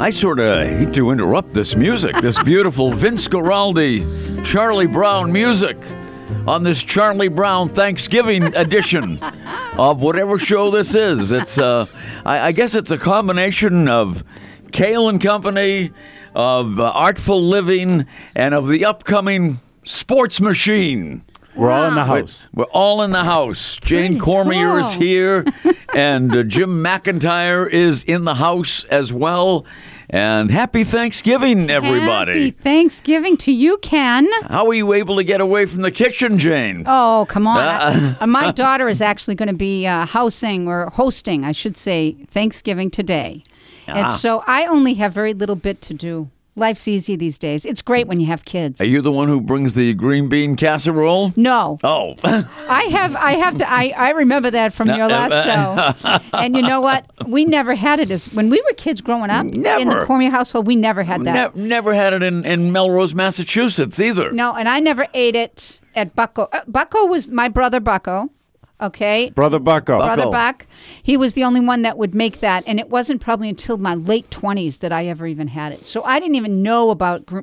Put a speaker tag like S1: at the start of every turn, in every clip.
S1: I sort of hate to interrupt this music, this beautiful Vince Guaraldi, Charlie Brown music on this Charlie Brown Thanksgiving edition of whatever show this is. It's, uh, I, I guess it's a combination of Cail and Company, of uh, Artful Living, and of the upcoming Sports Machine.
S2: We're all in the house.
S1: We're all in the house. Jane
S3: Pretty
S1: Cormier is here, and uh, Jim McIntyre is in the house as well. And happy Thanksgiving, everybody.
S3: Happy Thanksgiving to you, Ken.
S1: How are you able to get away from the kitchen, Jane?
S3: Oh, come on. Uh, my daughter is actually going to be uh, housing or hosting, I should say, Thanksgiving today.
S1: Ah.
S3: And so I only have very little bit to do. Life's easy these days. It's great when you have kids.
S1: Are you the one who brings the green bean casserole?
S3: No,
S1: Oh,
S3: I have. I have to. I, I remember that from your last show. And you know what? We never had it as when we were kids growing up in the Cormier household. We never had that.
S1: ne- never had it in, in Melrose, Massachusetts either.
S3: No, and I never ate it at Bucko. Uh, Bucko was my brother Bucko. Okay.
S2: Brother Bucko.
S3: Brother
S1: Bucko.
S3: Buck. He was the only one that would make that, and it wasn't probably until my late twenties that I ever even had it. So I didn't even know about gr-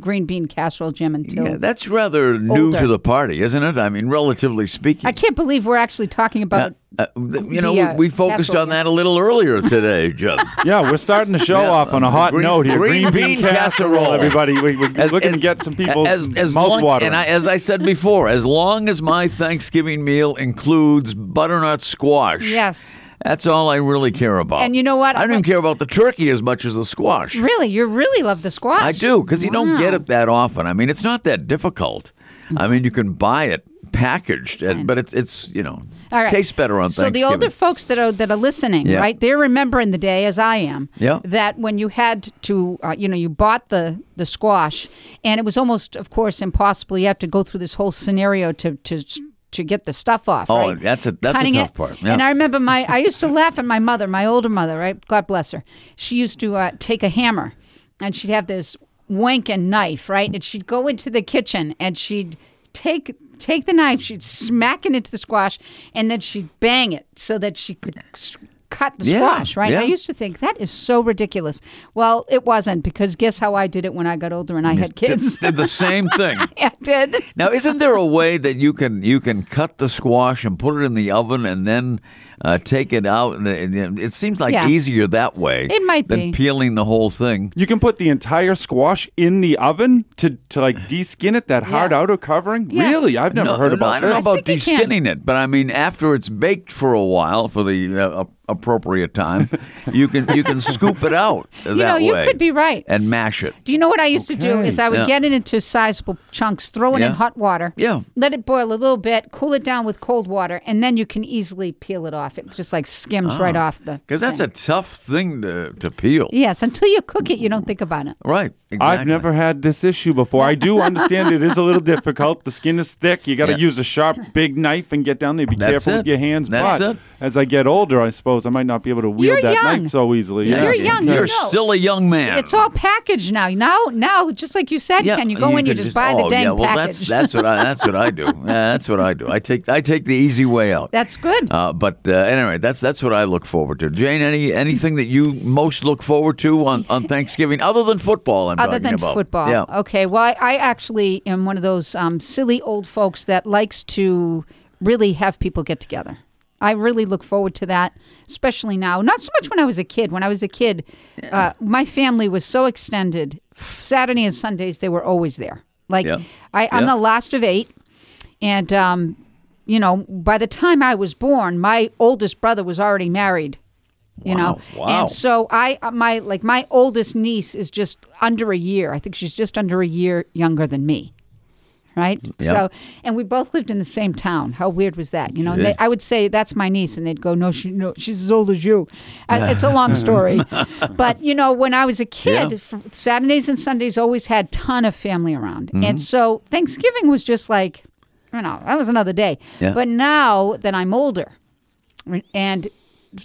S3: green bean casserole, Jim, until
S1: Yeah, that's rather new
S3: Older.
S1: to the party, isn't it? I mean, relatively speaking.
S3: I can't believe we're actually talking about.
S1: Uh, th- you know,
S3: The, uh,
S1: we focused
S3: casserole,
S1: on that a little earlier today, Jim.
S2: Yeah, we're starting the show
S1: Yeah,
S2: off on a hot
S1: green-
S2: note here.
S1: green bean casserole.
S2: everybody. We, we're
S1: As-
S2: looking
S1: as-
S2: to get some people's
S1: as, as
S2: mouth
S1: long,
S2: watering.
S1: And I, as I said before, as long as my Thanksgiving meal includes butternut squash,
S3: yes,
S1: that's all I really care about.
S3: And you know what?
S1: I don't even care about the turkey as much as the squash.
S3: really, you really love the squash.
S1: I do because you don't get it that often. I mean, it's not that difficult. I mean, you can buy it packaged, and, but it's it's you know
S3: All right.
S1: tastes better on
S3: so the older folks that are that are listening,
S1: Yeah.
S3: right? They're remembering the day as I am.
S1: Yeah.
S3: That when you had to, uh, you know, you bought the the squash, and it was almost, of course, impossible. You have to go through this whole scenario to to. To get the stuff off,
S1: Oh,
S3: right?
S1: that's a- that's a
S3: Cutting
S1: tough
S3: it.
S1: part, yeah.
S3: And I remember my, I used to laugh at my mother, my older mother, right? God bless her. She used to uh, take a hammer, and she'd have this wanking knife, right? And she'd go into the kitchen and she'd take take the knife, she'd smack it into the squash, and then she'd bang it so that she could cut the
S1: Yeah,
S3: squash, right?
S1: yeah.
S3: I used to think that is so ridiculous. Well, it wasn't because guess how I did it when I got older and I had kids.
S1: did the same thing.
S3: I did.
S1: Now, isn't there a way that you can you can cut the squash and put it in the oven and then uh, take it out? And it, seems like
S3: Yeah.
S1: easier that way.
S3: It might
S1: than
S3: be.
S1: peeling the whole thing.
S2: you can put the entire squash in the oven to, to like de-skin it, that hard
S3: Yeah.
S2: outer covering.
S3: Yeah.
S2: Really? I've never
S1: no,
S2: heard
S1: no,
S2: about
S1: I don't know about
S3: think
S1: de-skinning it, but I mean after it's baked for a while for the uh, appropriate time, you can you can scoop it out that
S3: know, you
S1: way
S3: could be right.
S1: and mash it.
S3: Do you know what I used to do?
S2: Okay.
S3: Is I would
S1: Yeah.
S3: get it into sizable chunks, throw it
S1: Yeah.
S3: in hot water,
S1: Yeah.
S3: let it boil a little bit, cool it down with cold water, and then you can easily peel it off. It just like skims right off the.
S1: Because Ah. that's a tough thing to, to peel.
S3: Yes, until you cook it, you don't think about it.
S1: Right. Exactly.
S2: I've never had this issue before. I do understand it is a little difficult. The skin is thick. You got to
S1: Yeah.
S2: use a sharp, big knife and get down there. Be
S1: That's
S2: careful
S1: it.
S2: with your hands.
S1: That's
S2: but
S1: it.
S2: as I get older, I suppose I might not be able to wield
S3: You're
S2: that
S3: young.
S2: knife so easily.
S1: Yeah.
S3: You're young, you
S1: You're
S3: know.
S1: still a young man.
S3: It's all packaged now. Now, now, just like you said, Ken, you go in, you
S1: could
S3: just, buy the
S1: oh,
S3: dang
S1: yeah, well,
S3: package.
S1: that's that's what I that's what I do. Yeah, that's what I do. I take I take the easy way out.
S3: That's good.
S1: Uh, but uh, anyway, that's that's what I look forward to. Jane, any anything that you most look forward to on, on Thanksgiving other than football? I'm
S3: Other
S1: talking
S3: than
S1: about.
S3: football.
S1: Yeah.
S3: Okay. Well, I, I actually am one of those um, silly old folks that likes to really have people get together. I really look forward to that, especially now. Not so much when I was a kid. When I was a kid, uh, my family was so extended. Saturday and Sundays, they were always there. Like
S1: Yeah.
S3: I, I'm
S1: Yeah.
S3: the last of eight, and um, you know, by the time I was born, my oldest brother was already married. You know,
S1: Wow. Wow.
S3: and so I, uh, my like my oldest niece is just under a year. I think she's just under a year younger than me. Right.
S1: Yeah.
S3: So, and we both lived in the same town. How weird was that? You know, they, I would say that's my niece, and they'd go, "No, she, no, she's as old as you." Uh, it's a long story, but you know, when I was a kid,
S1: Yeah.
S3: f- Saturdays and Sundays always had ton of family around,
S1: Mm-hmm.
S3: and so Thanksgiving was just like, you know, that was another day.
S1: Yeah.
S3: But now that I'm older, and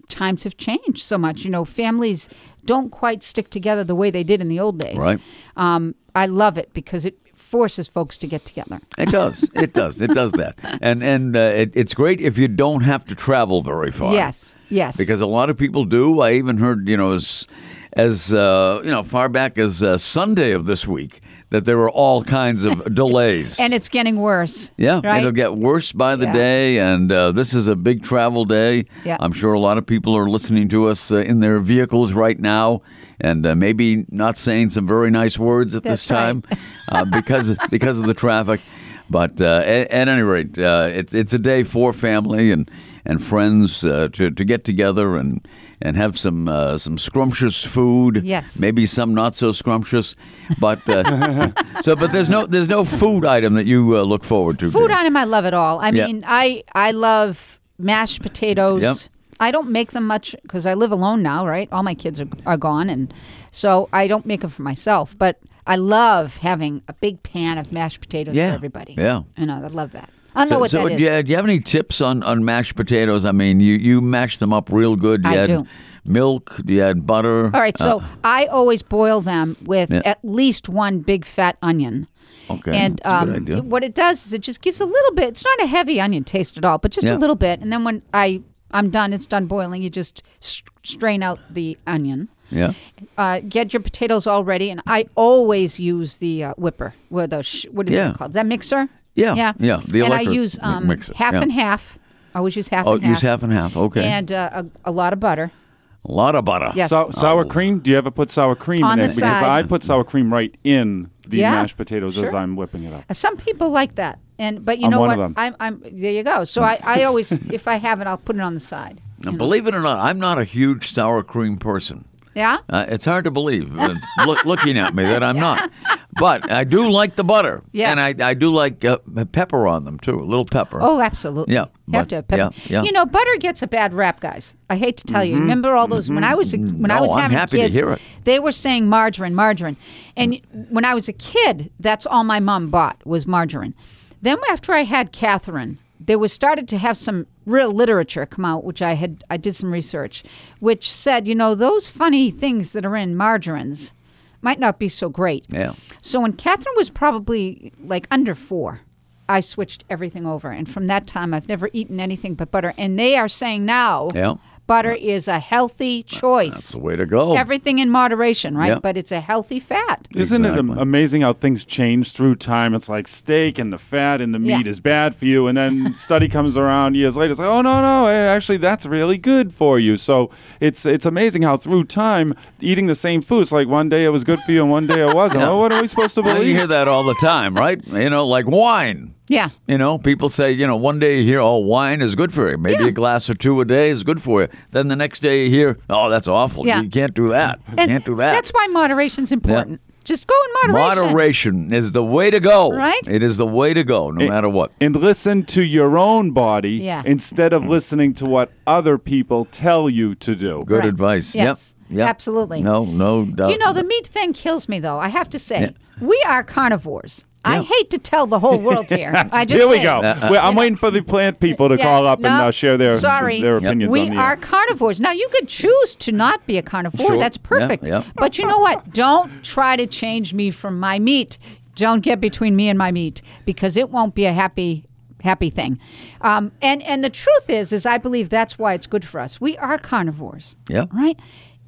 S3: times have changed so much. You know, families don't quite stick together the way they did in the old days.
S1: Right.
S3: Um, I love it because it forces folks to get together.
S1: It does. It does. It does that. And and uh, it, it's great if you don't have to travel very far.
S3: Yes. Yes.
S1: Because a lot of people do. I even heard, you know, as as uh, you know, far back as uh, Sunday of this week, that there were all kinds of delays.
S3: And it's getting worse.
S1: yeah,
S3: Right?
S1: it'll get worse by the
S3: Yeah.
S1: day, and uh, this is a big travel day.
S3: Yeah.
S1: I'm sure a lot of people are listening to us uh, in their vehicles right now, and uh, maybe not saying some very nice words at this
S3: That's right.
S1: time uh, because because of the traffic. But uh, at, at any rate, uh, it's it's a day for family and and friends uh, to to get together and and have some uh, some scrumptious food.
S3: Yes.
S1: maybe some not so scrumptious, but uh, so but there's no there's no food item that you uh, look forward to.
S3: Food
S1: Karen.
S3: item, I love it all. I
S1: Yeah.
S3: mean, I I love mashed potatoes.
S1: Yep.
S3: I don't make them much because I live alone now, right? All my kids are, are gone, and so I don't make them for myself. But I love having a big pan of mashed potatoes
S1: Yeah.
S3: for everybody.
S1: Yeah.
S3: and I love that. I don't
S1: So,
S3: know what
S1: so
S3: that is.
S1: do, you, do you have any tips on, on mashed potatoes? I mean, you, you mash them up real good. Do you
S3: I
S1: add
S3: do.
S1: milk? Do you add butter?
S3: All right, so I always boil them with
S1: Yeah.
S3: at least one big fat onion.
S1: okay,
S3: and
S1: that's a
S3: um,
S1: good idea.
S3: what it does is it just gives a little bit. It's not a heavy onion taste at all, but just
S1: Yeah.
S3: a little bit. And then when I I'm done, it's done boiling. You just strain out the onion.
S1: Yeah.
S3: Uh, get your potatoes all ready, and I always use the uh, whipper. With the sh- what is
S1: Yeah.
S3: it called? Is that mixer?
S1: Yeah,
S3: yeah,
S1: yeah, the
S3: and I use um,
S1: mixer,
S3: half
S1: yeah.
S3: and half. I always use half
S1: Oh,
S3: and half.
S1: use half and half. Okay.
S3: and uh, a, a lot of butter.
S1: a lot of butter.
S3: Yes.
S2: So, sour
S1: Oh.
S2: cream? Do you ever put sour cream
S3: On
S2: in
S3: the
S2: it? Because. I put sour cream right in the
S3: Yeah,
S2: mashed potatoes as. I'm whipping it up.
S3: Uh, Some people like that, and but you
S2: I'm
S3: know
S2: one
S3: what?
S2: of them.
S3: I'm, I'm there. You go. So I, I always, if I have it, I'll put it on the side.
S1: Now, believe it or not, I'm not a huge sour cream person.
S3: Yeah.
S1: Uh, it's hard to believe, uh, look, looking at me, that I'm not. But I do like the butter.
S3: Yeah.
S1: And I, I do like uh, pepper on them, too, a little pepper.
S3: Oh, absolutely.
S1: Yeah,
S3: You have to have pepper.
S1: yeah, yeah.
S3: You know, butter gets a bad rap, guys. I hate to tell you. Remember all those when I was a, when I
S1: No,
S3: was
S1: I'm
S3: having kids, they were saying margarine, margarine, and when I was a kid, that's all my mom bought was margarine. Then after I had Catherine, there was started to have some real literature come out, which I had I did some research, which said, you know, those funny things that are in margarines might not be so great.
S1: Yeah.
S3: So when Catherine was probably like under four, I switched everything over. And from that time, I've never eaten anything but butter. And they are saying now
S1: Yeah.
S3: Butter is a healthy choice.
S1: That's the way to go.
S3: Everything in moderation, right?
S1: Yeah.
S3: But it's a healthy fat.
S2: Isn't it amazing how things change through time? It's like steak and the fat and the meat
S3: Yeah.
S2: is bad for you, and then study comes around years later. It's like, oh no, no, actually that's really good for you. So it's it's amazing how through time eating the same food, it's like one day it was good for you and one day it wasn't.
S1: Yeah.
S2: Well, what are we supposed to
S1: Well, you hear that all the time, right? You know, like wine.
S3: Yeah.
S1: You know, people say, you know, one day you hear, oh, wine is good for you. Maybe
S3: Yeah.
S1: a glass or two a day is good for you. Then the next day you hear, oh, that's awful.
S3: Yeah.
S1: You can't do that. You
S3: And
S1: can't do that.
S3: That's why moderation's important. Yeah. Just go in moderation.
S1: Moderation is the way to go.
S3: Right?
S1: It is the way to go, no matter what.
S2: and listen to your own body
S3: Yeah.
S2: instead of listening to what other people tell you to do.
S1: Good
S3: Right.
S1: advice.
S3: Yes.
S1: Yep. Yep.
S3: Absolutely.
S1: No, no doubt.
S3: Do you know the meat thing kills me though? I have to say,
S1: Yeah.
S3: we are carnivores. I hate to tell the whole world here. I just
S2: Here we
S3: did.
S2: go.
S1: Uh,
S2: Well, I'm waiting for the plant people to
S3: Yeah,
S2: call up and uh, share their
S3: sorry.
S2: their
S1: Yep.
S2: opinions
S3: We
S2: on the
S3: are
S2: air.
S3: carnivores. Now, you could choose to not be a carnivore.
S1: Sure.
S3: That's perfect.
S1: Yeah, yeah.
S3: But you know what? Don't try to change me from my meat. Don't get between me and my meat because it won't be a happy happy thing. Um, and and the truth is is I believe that's why it's good for us. We are carnivores.
S1: Yeah.
S3: Right?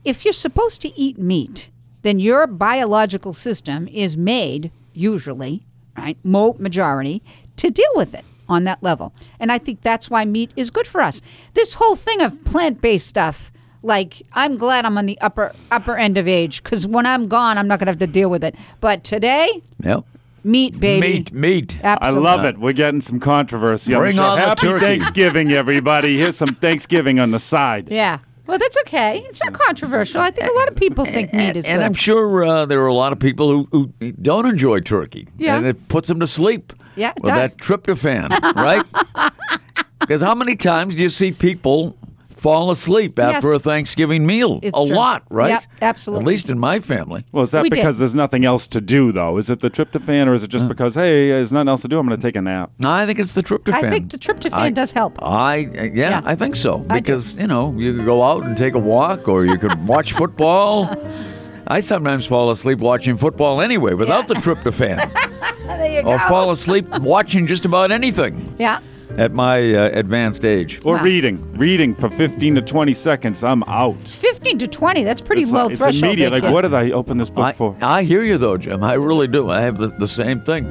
S3: If you're supposed to eat meat, then your biological system is made usually, right, mo majority to deal with it on that level. And I think that's why meat is good for us. This whole thing of plant-based stuff like I'm glad I'm on the upper upper end of age cuz when I'm gone I'm not going to have to deal with it. But today,
S1: Yep.
S3: meat baby.
S1: Meat, meat.
S2: I love it. We're getting some controversy.
S1: Bring on the
S2: Happy
S1: turkey.
S2: Thanksgiving, everybody. Here's some Thanksgiving on the side.
S3: Yeah. Well, that's okay. It's not controversial. I think a lot of people think meat is good.
S1: and
S3: good.
S1: I'm sure uh, there are a lot of people who, who don't enjoy turkey.
S3: Yeah.
S1: And it puts them to sleep.
S3: Yeah, it
S1: with
S3: does.
S1: that tryptophan, right? Because how many times do you see people fall asleep after
S3: Yes.
S1: a Thanksgiving meal?
S3: It's
S1: a
S3: true.
S1: lot, right?
S3: Yep, absolutely.
S1: At least in my family.
S2: Well, is that
S3: We did.
S2: because there's nothing else to do, though? Is it the tryptophan, or is it
S1: Uh.
S2: just because, hey, there's nothing else to do? I'm going to take a nap.
S1: No, I think it's the tryptophan.
S3: I think the tryptophan
S1: I-
S3: does help.
S1: I uh, yeah,
S3: Yeah.
S1: I think so because you know you could go out and take a walk, or you could watch football. I sometimes fall asleep watching football anyway without the tryptophan,
S3: There you
S1: or fall asleep watching just about anything
S3: Yeah.
S1: At my uh, advanced age.
S2: Or
S3: Wow.
S2: reading. Reading for 15 to 20 seconds. I'm out.
S3: 15 15 to 20, that's pretty
S2: It's,
S3: low
S2: like- it's
S3: threshold.
S2: immediate.
S3: there,
S2: Like,
S3: kid.
S2: what did I open this book
S1: I,
S2: for?
S1: I hear you though, Jim. I really do. I have the, the same thing.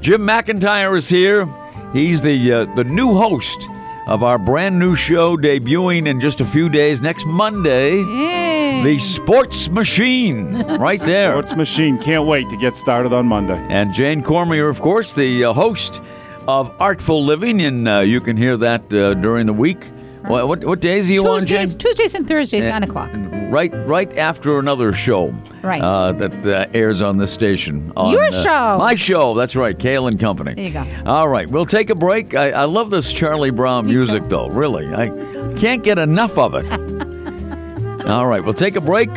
S1: Jim McIntyre is here. He's the uh, the new host of our brand new show debuting in just a few days next Monday.
S3: Yay.
S1: The Sports Machine, right there.
S2: Sports Machine. Can't wait to get started on Monday.
S1: And Jane Cormier, of course, the uh, host of Artful Living, and uh, you can hear that uh, during the week. What, what, what days are you on, Jane?
S3: Tuesdays, Tuesdays and Thursdays,
S1: Eh,
S3: 9 o'clock.
S1: Right, right after another show,
S3: Right.
S1: uh, that uh, airs on this station. on,
S3: Your
S1: uh,
S3: show.
S1: my show. That's right, Cail and Company.
S3: There you go.
S1: All right, we'll take a break. I, I love this Charlie Brown
S3: Me
S1: music,
S3: too.
S1: though. Really, I can't get enough of it. All right, we'll take a break.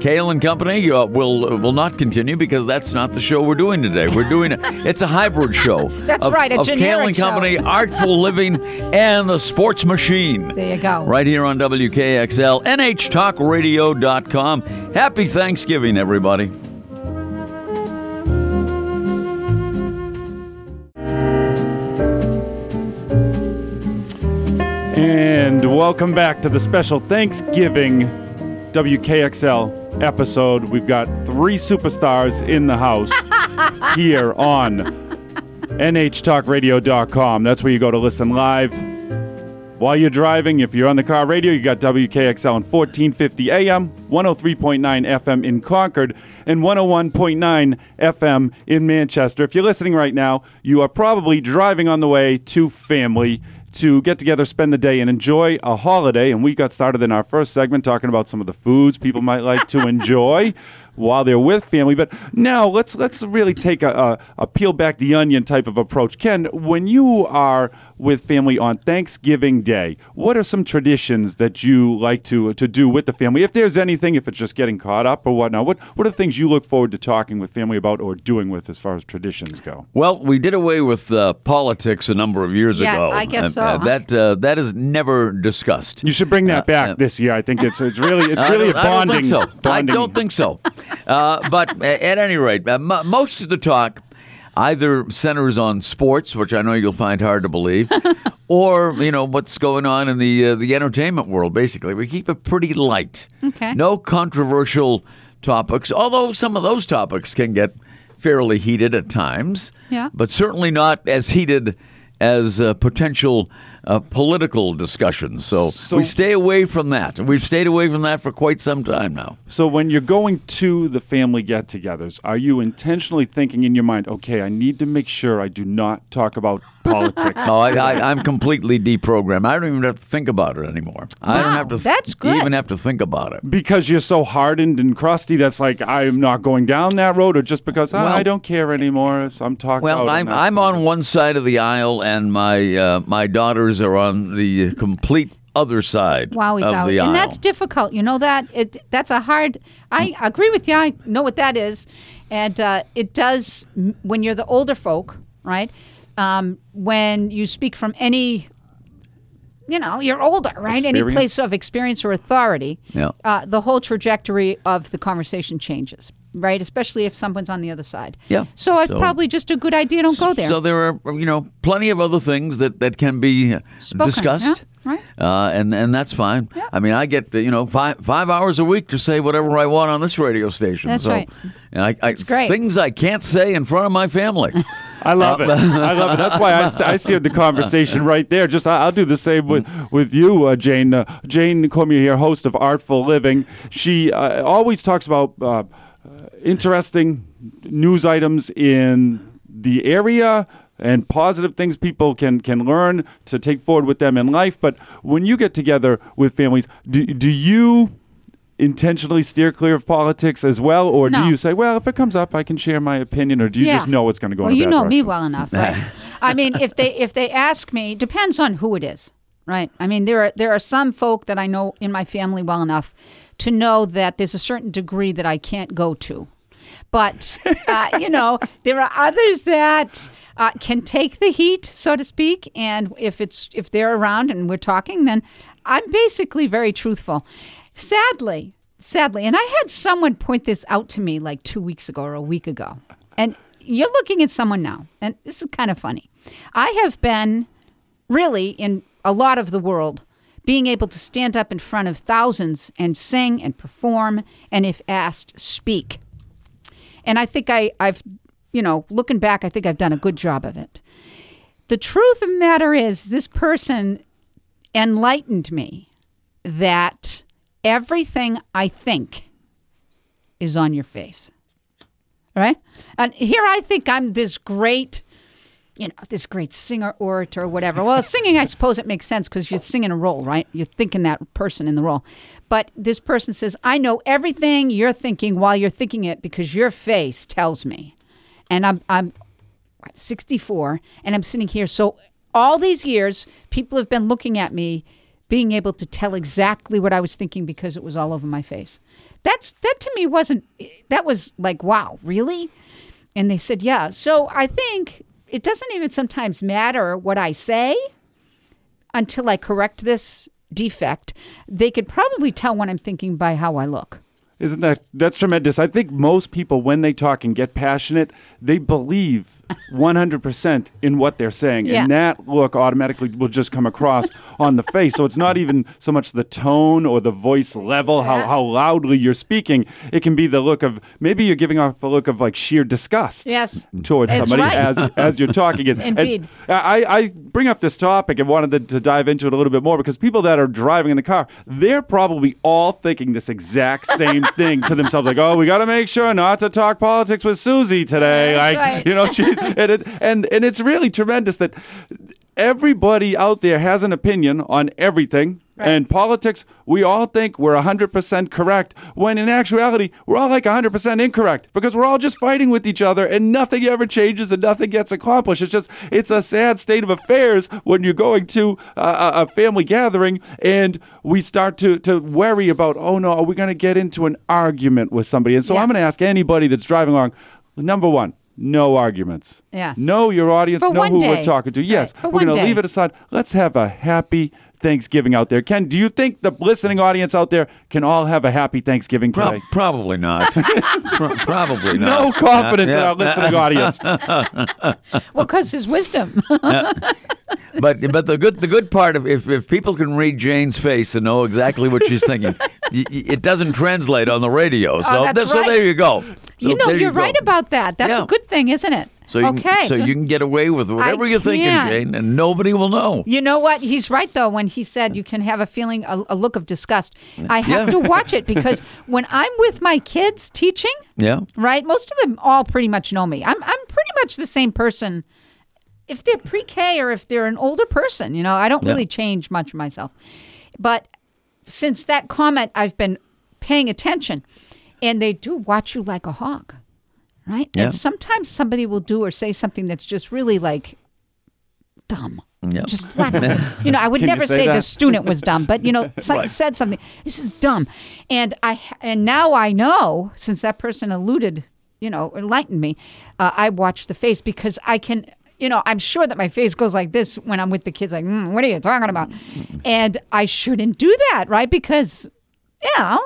S1: Cail and Company uh, will will not continue because that's not the show we're doing today. We're doing a, it's a hybrid show.
S3: That's
S1: of,
S3: right, a
S1: of Cail
S3: generic
S1: and
S3: show.
S1: Company, Artful Living, and the Sports Machine.
S3: There you go.
S1: Right here on WKXL, NHTalkRadio.com. Happy Thanksgiving, everybody.
S2: And welcome back to the special Thanksgiving WKXL episode. We've got three superstars in the house here on NHTalkRadio.com. That's where you go to listen live. While you're driving, if you're on the car radio, you got WKXL on 1450 AM, 103.9 FM in Concord, and 101.9 FM in Manchester. If you're listening right now, you are probably driving on the way to family to get together, spend the day, and enjoy a holiday. And we got started in our first segment talking about some of the foods people might like to enjoy while they're with family. But now let's let's really take a, a, a peel back the onion type of approach. Ken, when you are with family on Thanksgiving Day, what are some traditions that you like to to do with the family? If there's anything, if it's just getting caught up or whatnot, what what are the things you look forward to talking with family about or doing with as far as traditions go?
S1: Well, we did away with uh, politics a number of years
S3: Yeah,
S1: ago.
S3: I guess
S1: Uh,
S3: so,
S1: uh,
S3: huh?
S1: That uh, that is never discussed.
S2: You should bring that back
S1: uh,
S2: this year. I think it's it's really it's really a
S1: don't- I don't
S2: bonding.
S1: think so. I don't think so. Uh, but at any rate, uh, mo most of the talk either centers on sports, which I know you'll find hard to believe, or you know what's going on in the uh, the entertainment world. Basically, we keep it pretty light.
S3: Okay.
S1: No controversial topics, although some of those topics can get fairly heated at times.
S3: Yeah.
S1: But certainly not as heated as uh, potential uh, political discussions. So,
S2: So-
S1: we stay away from that. We've stayed away from that for quite some time now.
S2: So when you're going to the family get-togethers, are you intentionally thinking in your mind, okay, I need to make sure I do not talk about politics?
S1: Oh, I, I, I'm completely deprogrammed. I don't even have to think about it anymore. I don't have to th-
S3: that's good.
S1: even have to think about it.
S2: because you're so hardened and crusty that's like I'm not going down that road, or just because ah,
S1: Well-
S2: I don't care anymore. So I'm talking.
S1: Well, I'm I'm on one side of the aisle, and my uh, my daughters are on the complete other side
S3: Wow, he's
S1: of
S3: out,
S1: the aisle.
S3: and that's difficult. You know that it that's a hard. I agree with you. I know what that is, and uh, it does when you're the older folk, right? Um, when you speak from any, you know, you're older, right? Any place of experience or authority,
S1: Yeah.
S3: uh, the whole trajectory of the conversation changes, right? Especially if someone's on the other side.
S1: Yeah.
S3: So it's
S1: So-
S3: probably just a good idea. Don't go there.
S1: So there are you know plenty of other things that, that can be
S3: Spoken,
S1: discussed,
S3: yeah, right.
S1: uh, and and that's fine. Yeah. I mean, I get you know five five hours a week to say whatever I want on this radio station.
S3: That's
S1: so,
S3: right.
S1: And I, I
S3: great.
S1: things I can't say in front of my family.
S2: I love it. I love it. That's why I, st- I steered the conversation right there. Just I- I'll do the same with with you, uh, Jane. Uh, Jane Cormier here, host of Artful Living. She uh, always talks about uh, uh, interesting news items in the area and positive things people can can learn to take forward with them in life. But when you get together with families, do, do you intentionally steer clear of politics as well, or
S3: No.
S2: do you say, well, if it comes up, I can share my opinion, or do you
S3: Yeah.
S2: just know it's going to go
S3: well, you know me well enough, right? I mean, if they if they ask me, depends on who it is, right? I mean, there are there are some folk that I know in my family well enough to know that there's a certain degree that I can't go to. But uh, you know, there are others that uh, can take the heat, so to speak. And if it's if they're around and we're talking, then I'm basically very truthful. Sadly, sadly, and I had someone point this out to me like two weeks ago or a week ago, and you're looking at someone now, and this is kind of funny. I have been really in a lot of the world being able to stand up in front of thousands and sing and perform, and if asked, speak. And I think I, I've, you know, looking back, I think I've done a good job of it. The truth of the matter is, this person enlightened me that everything I think is on your face. Right? And here I think I'm this great, you know, this great singer, orator, whatever. Well, singing, I suppose it makes sense because you're singing a role, right? You're thinking that person in the role. But this person says, I know everything you're thinking while you're thinking it because your face tells me. And I'm, I'm what, 64 and I'm sitting here. So all these years, people have been looking at me, being able to tell exactly what I was thinking because it was all over my face. That's that to me wasn't that was like wow, really? And they said, "Yeah." So I think it doesn't even sometimes matter what I say until I correct this defect. They could probably tell what I'm thinking by how I look.
S2: Isn't that that's tremendous? I think most people when they talk and get passionate, they believe 100% in what they're saying
S3: Yeah.
S2: and that look automatically will just come across on the face. So it's not even so much the tone or the voice level how how loudly you're speaking. It can be the look of maybe you're giving off a look of like sheer disgust
S3: Yes.
S2: towards
S3: That's
S2: somebody
S3: right.
S2: as as you're talking. And, and
S3: Indeed.
S2: I, I bring up this topic and wanted to, to dive into it a little bit more because people that are driving in the car, they're probably all thinking this exact same thing to themselves, like, "Oh, we got to make sure not to talk politics with Susie today."
S3: That's
S2: like,
S3: right.
S2: you know, she and it, and and it's really tremendous that everybody out there has an opinion on everything. And politics, we all think we're 100% correct, when in actuality, we're all like 100% incorrect because we're all just fighting with each other and nothing ever changes and nothing gets accomplished. It's just, it's a sad state of affairs when you're going to a a family gathering and we start to, to worry about, oh no, are we going to get into an argument with somebody? And so
S3: Yeah.
S2: I'm going to ask anybody that's driving along number one, no arguments.
S3: Yeah.
S2: Know your audience,
S3: For
S2: know
S3: one
S2: who
S3: day.
S2: we're talking to. Yes.
S3: Right, for
S2: we're
S3: one
S2: going to
S3: day.
S2: leave it aside. Let's have a happy Thanksgiving out there. Ken, do you think the listening audience out there can all have a happy Thanksgiving
S1: Pro-
S2: today?
S1: probably not. Pro- probably not.
S2: No
S1: not.
S2: confidence in
S1: Yeah.
S2: our listening audience.
S3: Well, because his wisdom.
S1: But but the good the good part of if, if people can read Jane's face and know exactly what she's thinking, y- y- it doesn't translate on the radio. Oh, so
S3: Oh, that's
S1: th- so
S3: right.
S1: there you go. So
S3: you know, you're right about that. That's
S1: Yeah.
S3: a good thing, isn't it?
S1: So you
S3: okay.
S1: can, so you can get away with whatever you're thinking. Jane, and nobody will know.
S3: You know what? He's right though when he said you can have a feeling, a, a look of disgust. I have
S1: Yeah.
S3: to watch it because when I'm with my kids teaching,
S1: Yeah.
S3: right? Most of them all pretty much know me. I'm I'm pretty much the same person. If they're pre-K or if they're an older person, you know, I don't
S1: Yeah.
S3: really change much myself. But since that comment, I've been paying attention, and they do watch you like a hawk, right?
S1: Yeah.
S3: And sometimes somebody will do or say something that's just really like dumb.
S1: Yeah.
S3: Just flat. you know, I would
S2: Can
S3: never
S2: say
S3: say, the student was dumb, but you know, so- said something. This is dumb, and I and now I know since that person alluded, you know, enlightened me. Uh, I watch the face because I can. You know, I'm sure that my face goes like this when I'm with the kids. Like, mm, what are you talking about? And I shouldn't do that, right? Because, you know,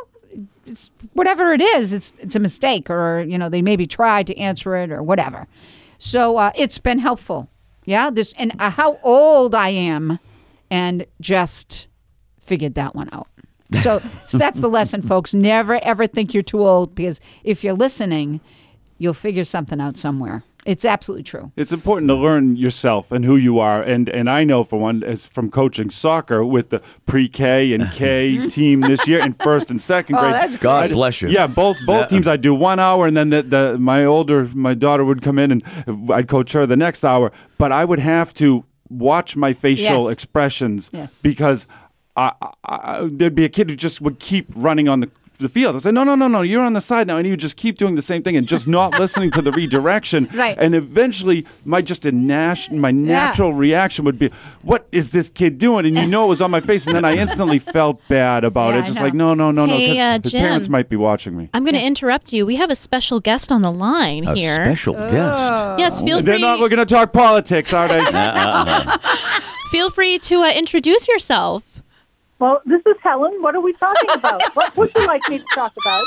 S3: it's whatever it is, it's it's a mistake, or you know, they maybe tried to answer it or whatever. So uh, it's been helpful. Yeah, this and uh, how old I am, and just figured that one out. So, so that's the lesson, folks. Never ever think you're too old because if you're listening, you'll figure something out somewhere. It's absolutely true.
S2: It's important to learn yourself and who you are, and and I know for one, as from coaching soccer with the pre-K and K team this year in first and second
S3: Oh,
S2: grade.
S3: that's
S1: God
S3: great.
S1: bless you.
S2: Yeah, both both teams. I do one hour, and then the, the my older my daughter would come in, and I'd coach her the next hour. But I would have to watch my facial
S3: Yes.
S2: expressions
S3: Yes.
S2: because I, I, I, there'd be a kid who just would keep running on the. The field. I said, no, no, no, no. You're on the side now, and you would just keep doing the same thing and just not listening to the redirection.
S3: Right.
S2: And eventually, my just a nas- my natural reaction would be, "What is this kid doing?" And you know it was on my face, and then I instantly felt bad about
S3: Yeah,
S2: it. Just like, no, no, no, no,
S4: Hey,
S2: because
S4: uh,
S2: his parents might be watching me.
S4: I'm going to interrupt you. We have a special guest on the line
S1: A
S4: here.
S1: special guest.
S4: Yes, feel free.
S2: They're not looking to talk politics, are they?
S4: feel free to uh, introduce yourself.
S5: Well, this is Helen. What are we talking about? what would you like me to talk about?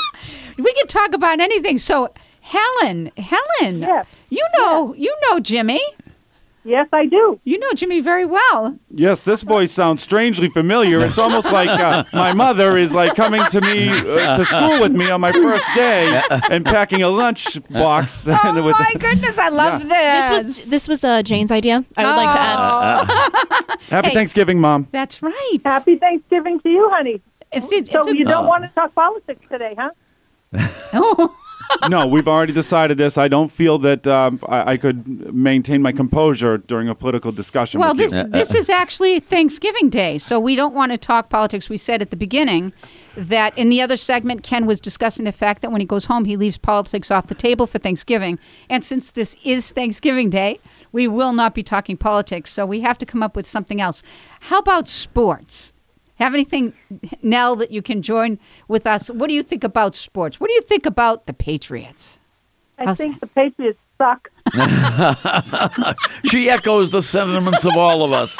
S3: We can talk about anything. So, Helen, Helen,
S5: Yes.
S3: you know, you know Jimmy.
S5: Yes, I do.
S3: You know Jimmy very well.
S2: Yes, this voice sounds strangely familiar. It's almost like uh, my mother is like coming to me uh, to school with me on my first day and packing a lunch box.
S3: Oh
S2: with
S3: my goodness, I love
S4: This
S3: this.
S4: was this was uh, Jane's idea. I would like to add.
S2: Happy
S3: Hey.
S2: Thanksgiving, Mom.
S3: That's right.
S5: Happy Thanksgiving to you, honey.
S3: It's, it's,
S5: So
S3: it's a-
S5: you don't
S1: Oh.
S5: want to talk politics today, huh?
S3: oh,
S2: No, we've already decided this. I don't feel that um, I, I could maintain my composure during a political discussion
S3: well,
S2: with
S3: this
S2: you.
S3: this is actually Thanksgiving Day, so we don't want to talk politics. We said at the beginning that in the other segment, Ken was discussing the fact that when he goes home, he leaves politics off the table for Thanksgiving. And since this is Thanksgiving Day, we will not be talking politics, so we have to come up with something else. How about sports? Have anything, Nell, that you can join with us? What do you think about sports? What do you think about the Patriots?
S5: I
S3: How's
S5: think the Patriots suck.
S1: She echoes the sentiments of all of us.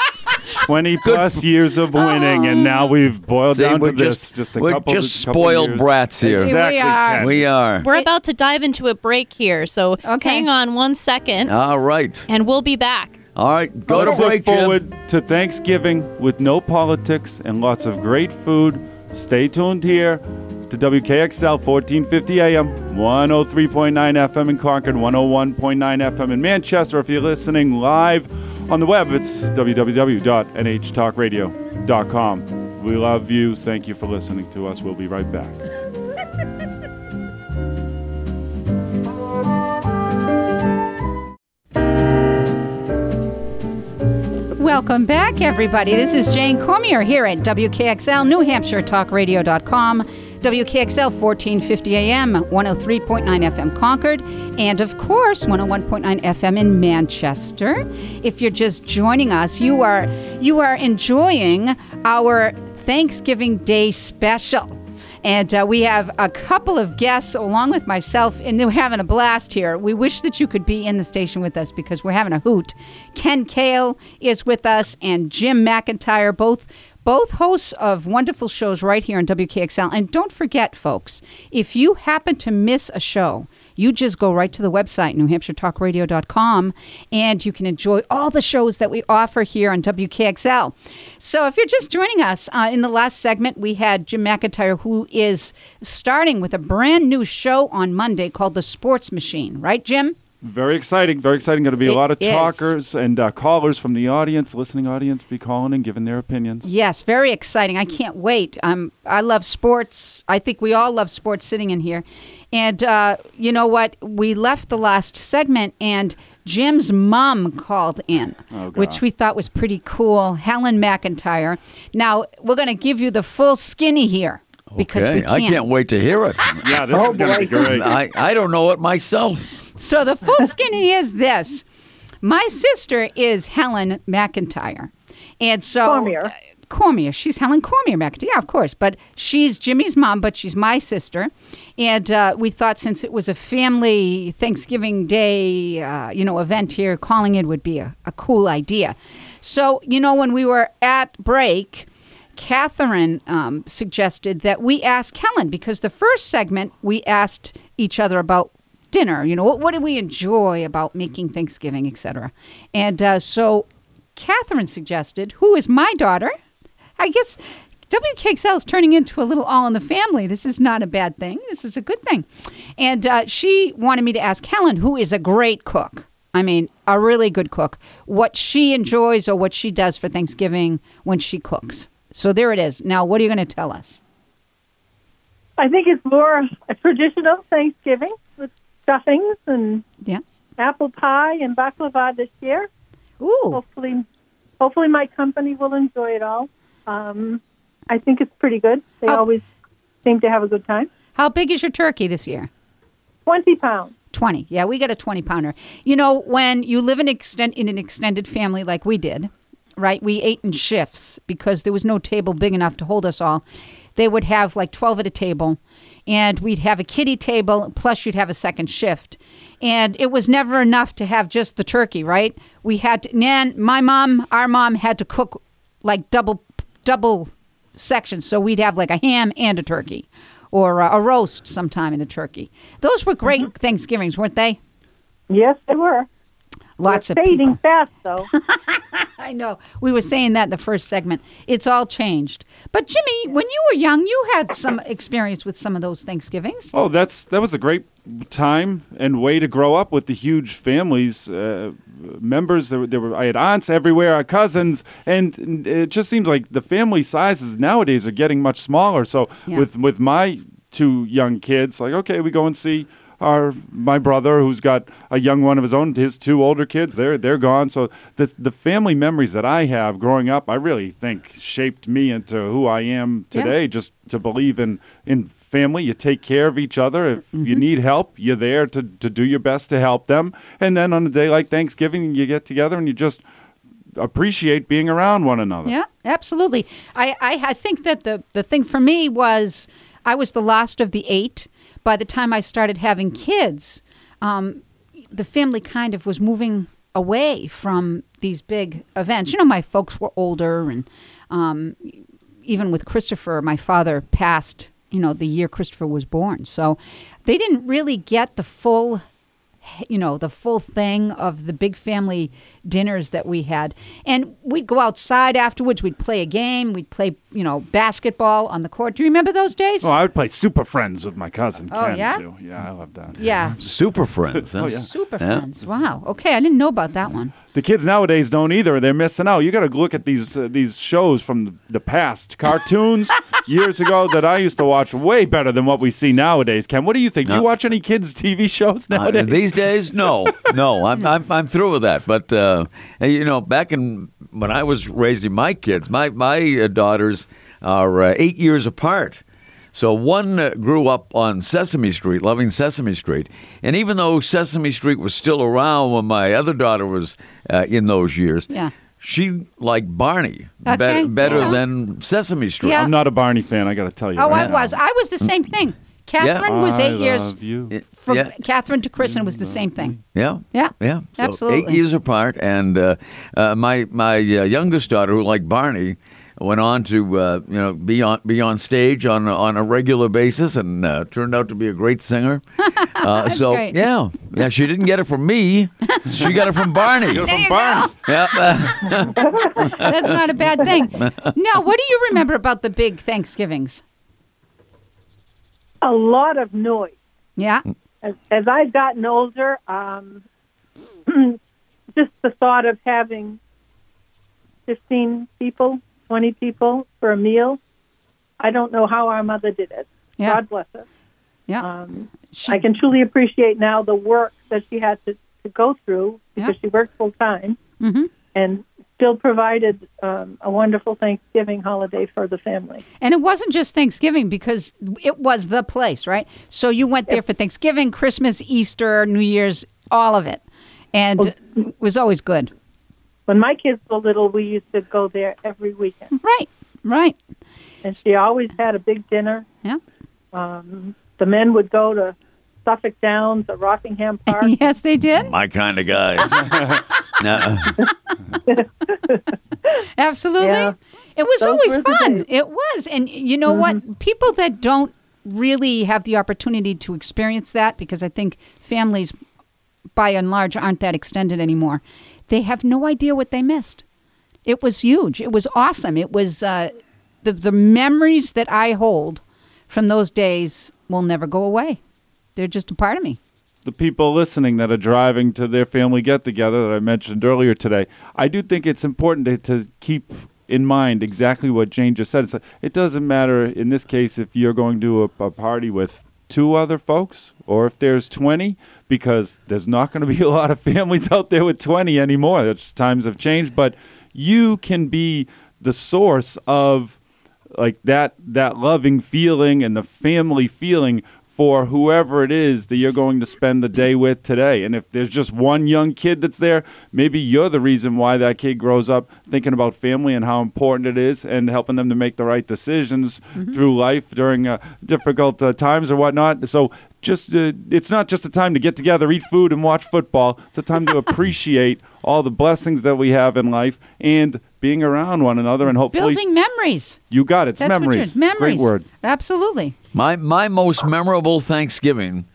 S2: 20 plus years of winning, and now we've boiled
S1: See,
S2: down
S1: we're
S2: to this.
S1: just,
S2: Just a
S1: we're
S2: couple
S1: just
S2: couple
S1: spoiled
S2: years.
S1: brats here.
S2: Exactly,
S3: We are.
S2: Ken.
S1: We are.
S4: We're about to dive into a break here, so
S3: Okay.
S4: hang on one second,
S1: All right.
S4: and we'll be back.
S1: All right. Go
S2: Let's
S1: to break,
S2: look
S1: Jim.
S2: forward to Thanksgiving with no politics and lots of great food. Stay tuned here to WKXL 1450 AM, 103.9 FM in Concord, 101.9 FM in Manchester. If you're listening live on the web, it's www.nhtalkradio.com. We love you. Thank you for listening to us. We'll be right back.
S3: Welcome back, everybody. This is Jane Cormier here at WKXL, New Hampshire TalkRadio.com, WKXL 1450 AM, 103.9 FM Concord, and of course 101.9 FM in Manchester. If you're just joining us, you are you are enjoying our Thanksgiving Day special. And uh, we have a couple of guests along with myself, and we're having a blast here. We wish that you could be in the station with us because we're having a hoot. Ken Cail is with us, and Jim McIntyre, both both hosts of wonderful shows right here on WKXL. And don't forget, folks, if you happen to miss a show, you just go right to the website, newhampshiretalkradio.com, and you can enjoy all the shows that we offer here on WKXL. So if you're just joining us, uh, in the last segment, we had Jim McIntyre, who is starting with a brand new show on Monday called The Sports Machine, right, Jim?
S2: Very exciting. Very exciting. Going to be a lot of
S3: is.
S2: talkers and uh, callers from the audience, listening audience, be calling and giving their opinions.
S3: Yes, very exciting. I can't wait. Um, I love sports. I think we all love sports sitting in here. And uh, you know what? We left the last segment, and Jim's mom called in,
S2: Oh,
S3: which we thought was pretty cool. Helen McIntyre. Now, we're going to give you the full skinny here because
S1: okay.
S3: we can't.
S1: I can't wait to hear it.
S2: Yeah, this
S5: Oh,
S2: is going to be great.
S1: I, I don't know it myself.
S3: So the full skinny is this. My sister is Helen McIntyre. And so
S5: Cormier.
S3: uh, Cormier. She's Helen Cormier McIntyre. Yeah, of course. But she's Jimmy's mom, but she's my sister. And uh, we thought since it was a family Thanksgiving Day, uh, you know, event here, calling it would be a, a cool idea. So, you know, when we were at break, Catherine um, suggested that we ask Helen because the first segment we asked each other about dinner. You know, what, what do we enjoy about making Thanksgiving, etc. And uh, so Catherine suggested, who is my daughter. I guess WKXL is turning into a little all in the family. This is not a bad thing. This is a good thing. And uh, she wanted me to ask Helen, who is a great cook. I mean, a really good cook, what she enjoys or what she does for Thanksgiving when she cooks. So there it is. Now, what are you going to tell us?
S5: I think it's more a traditional Thanksgiving stuffings and
S3: Yeah.
S5: apple pie and baklava this year.
S3: Ooh,
S5: Hopefully, hopefully my company will enjoy it all. Um, I think it's pretty good. They
S3: How-
S5: always seem to have a good time.
S3: how big is your turkey this year?
S5: Twenty pounds.
S3: 20. Yeah, we got a 20 pounder. You know, when you live in, extend, in an extended family like we did, right? We ate in shifts because there was no table big enough to hold us all. They would have like 12 at a table, and we'd have a kiddie table, plus you'd have a second shift. And it was never enough to have just the turkey, right? We had to, Nan, my mom, our mom had to cook like double, double sections. So we'd have like a ham and a turkey or uh, a roast sometime in a turkey. Those were great Thanksgivings, weren't they?
S5: Yes, they were.
S3: Lots of
S5: Fading
S3: people.
S5: fast, though.
S3: I know. We were saying that in the first segment. It's all changed. But Jimmy, when you were young, you had some experience with some of those Thanksgivings.
S2: Oh, that's that was a great time and way to grow up with the huge families, uh, members. There, were- there were I had aunts everywhere, our cousins, and it just seems like the family sizes nowadays are getting much smaller. So
S3: Yeah.
S2: with with my two young kids, like okay, we go and see. Our my brother, who's got a young one of his own, his two older kids, they're they're gone. So the the family memories that I have growing up, I really think shaped me into who I am
S3: Yeah.
S2: today. Just to believe in in family, you take care of each other. If you
S3: Mm-hmm.
S2: need help, you're there to to do your best to help them. And then on a day like Thanksgiving, you get together and you just appreciate being around one another.
S3: Yeah, absolutely. I, I, I think that the, the thing for me was I was the last of the eight. By the time I started having kids, um, the family kind of was moving away from these big events. You know, my folks were older, and um, even with Christopher, my father passed, you know, the year Christopher was born. So they didn't really get the full you know the full thing of the big family dinners that we had and we'd go outside afterwards we'd play a game we'd play you know basketball on the court do you remember those days
S2: Oh, I would play Super Friends with my cousin
S3: Oh,
S2: Ken
S3: yeah?
S2: too. Yeah, I love that.
S3: yeah
S1: Super friends. huh?
S2: Oh, yeah.
S3: super
S1: Yeah.
S3: friends wow okay i didn't know about that one
S2: The kids nowadays don't either. They're missing out. You got to look at these uh, these shows from the, the past, cartoons years ago that I used to watch way better than what we see nowadays. Ken, what do you think? Do you watch any kids TV shows
S1: Uh,
S2: nowadays?
S1: these days, no, no, I'm, I'm I'm through with that. But uh, you know, back in when I was raising my kids, my my uh, daughters are uh, eight years apart. So one uh, grew up on Sesame Street, loving Sesame Street, and even though Sesame Street was still around when my other daughter was uh, in those years,
S3: Yeah.
S1: she liked Barney be- better
S3: yeah.
S1: than Sesame Street.
S3: Yeah.
S2: I'm not a Barney fan. I got to tell you.
S3: oh i
S2: right now.
S3: was i was the same thing catherine was
S2: I
S3: eight years
S2: you.
S3: From
S1: yeah.
S3: catherine to kristen was the same thing
S1: Yeah,
S3: Yeah,
S1: yeah. So
S3: absolutely.
S1: eight years apart, and uh, uh, my my uh, youngest daughter, who liked Barney, went on to uh, you know be on be on stage on a- on a regular basis, and uh, turned out to be a great singer. Uh, so
S3: great.
S1: yeah, yeah. She didn't get it from me; she got it from Barney.
S2: Get it from Barney.
S1: Yeah,
S3: that's not a bad thing now what do you remember about the big thanksgivings
S5: A lot of noise.
S3: yeah
S5: As, as I've gotten older, um, just the thought of having 15 people, 20 people for a meal, I don't know how our mother did it.
S3: Yeah.
S5: God bless her.
S3: yeah
S5: Um,
S3: She-
S5: I can truly appreciate now the work that she had to, to go through because
S3: Yeah.
S5: she worked full time
S3: Mhm.
S5: and still provided um, a wonderful Thanksgiving holiday for the family.
S3: And it wasn't just Thanksgiving because it was the place, right? So you went there for Thanksgiving, Christmas, Easter, New Year's, all of it. And it was always good.
S5: When my kids were little, we used to go there every weekend,
S3: Right, right.
S5: and she always had a big dinner.
S3: Yeah.
S5: Um, the men would go to Suffolk Downs or Rockingham Park.
S3: yes, they did.
S1: my kind of guys.
S3: Absolutely.
S5: Yeah.
S3: It was
S5: Those
S3: always fun. It was. And you know what? People that don't really have the opportunity to experience that, because I think families, by and large, aren't that extended anymore, they have no idea what they missed. It was huge. It was awesome. It was uh, the, the memories that I hold from those days will never go away. They're just a part of me.
S2: the people listening that are driving to their family get together that I mentioned earlier today, I do think it's important to, to keep in mind exactly what Jane just said. It doesn't matter in this case if you're going to a, a party with two other folks or if there's 20 because there's not going to be a lot of families out there with 20 anymore. It's, times have changed, but you can be the source of like that that loving feeling and the family feeling for whoever it is that you're going to spend the day with today. And if there's just one young kid that's there, maybe you're the reason why that kid grows up thinking about family and how important it is and helping them to make the right decisions through life during uh, difficult uh, times or whatnot. So just uh, it's not just a time to get together, eat food, and watch football. It's a time to appreciate all the blessings that we have in life and being around one another and hopefully
S3: Building memories.
S2: you got it. It's
S3: That's
S2: memories.
S3: Memories.
S2: Great word.
S3: Absolutely.
S1: My my most memorable Thanksgiving